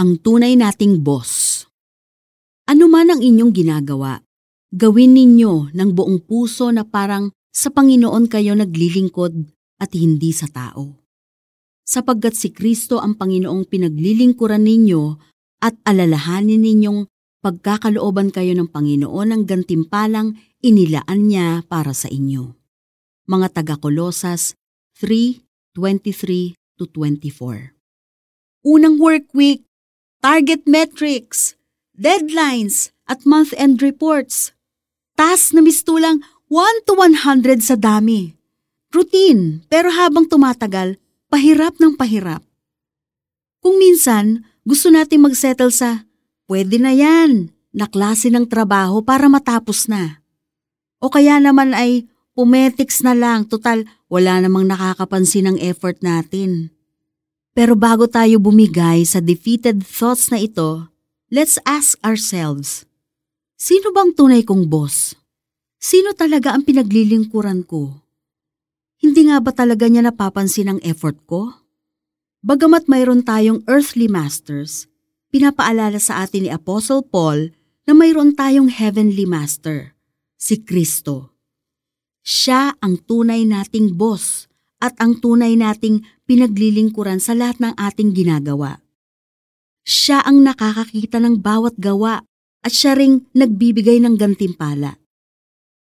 ang tunay nating boss. Ano man ang inyong ginagawa, gawin ninyo ng buong puso na parang sa Panginoon kayo naglilingkod at hindi sa tao. Sapagkat si Kristo ang Panginoong pinaglilingkuran ninyo at alalahanin ninyong pagkakalooban kayo ng Panginoon ng gantimpalang inilaan niya para sa inyo. Mga taga-Kolosas 3:23 to 24. Unang work week, target metrics, deadlines, at month-end reports. Task na mistulang 1 to 100 sa dami. Routine, pero habang tumatagal, pahirap ng pahirap. Kung minsan, gusto nating magsettle sa, pwede na yan, na klase ng trabaho para matapos na. O kaya naman ay, pumetics na lang, total wala namang nakakapansin ng effort natin. Pero bago tayo bumigay sa defeated thoughts na ito, let's ask ourselves, sino bang tunay kong boss? Sino talaga ang pinaglilingkuran ko? Hindi nga ba talaga niya napapansin ang effort ko? Bagamat mayroon tayong earthly masters, pinapaalala sa atin ni Apostle Paul na mayroon tayong heavenly master, si Kristo. Siya ang tunay nating boss at ang tunay nating pinaglilingkuran sa lahat ng ating ginagawa. Siya ang nakakakita ng bawat gawa at siya ring nagbibigay ng gantimpala.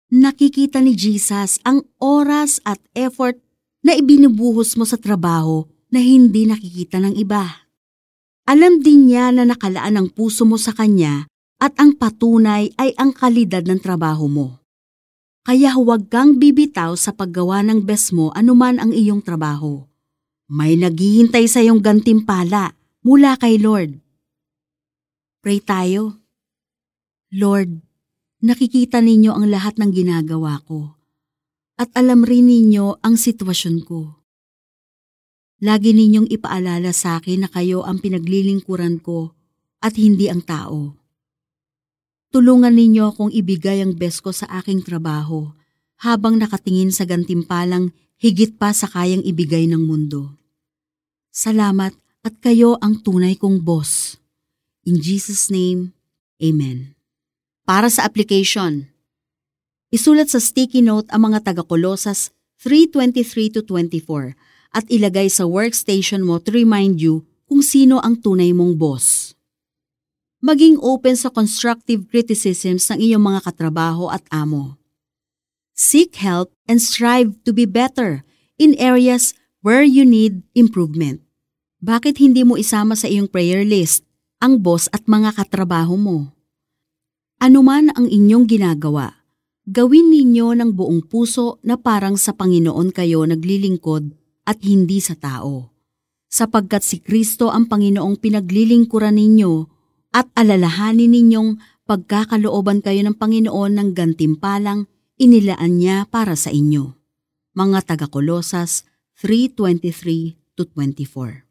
Nakikita ni Jesus ang oras at effort na ibinubuhos mo sa trabaho na hindi nakikita ng iba. Alam din niya na nakalaan ang puso mo sa kanya at ang patunay ay ang kalidad ng trabaho mo. Kaya huwag kang bibitaw sa paggawa ng best mo anuman ang iyong trabaho. May naghihintay sa iyong gantimpala mula kay Lord. Pray tayo. Lord, nakikita ninyo ang lahat ng ginagawa ko at alam rin ninyo ang sitwasyon ko. Lagi ninyong ipaalala sa akin na kayo ang pinaglilingkuran ko at hindi ang tao. Tulungan ninyo akong ibigay ang best ko sa aking trabaho habang nakatingin sa gantimpalang higit pa sa kayang ibigay ng mundo. Salamat at kayo ang tunay kong boss. In Jesus' name, Amen. Para sa application, isulat sa sticky note ang mga taga-Kolosas 3.23 to 24 at ilagay sa workstation mo to remind you kung sino ang tunay mong boss. Maging open sa constructive criticisms ng iyong mga katrabaho at amo. Seek help and strive to be better in areas where you need improvement. Bakit hindi mo isama sa iyong prayer list ang boss at mga katrabaho mo? Anuman ang inyong ginagawa, gawin ninyo ng buong puso na parang sa Panginoon kayo naglilingkod at hindi sa tao. Sapagkat si Kristo ang Panginoong pinaglilingkuran ninyo at alalahanin ninyong pagkakalooban kayo ng Panginoon ng gantimpalang inilaan niya para sa inyo. Mga taga-Kolosas 3.23 to 24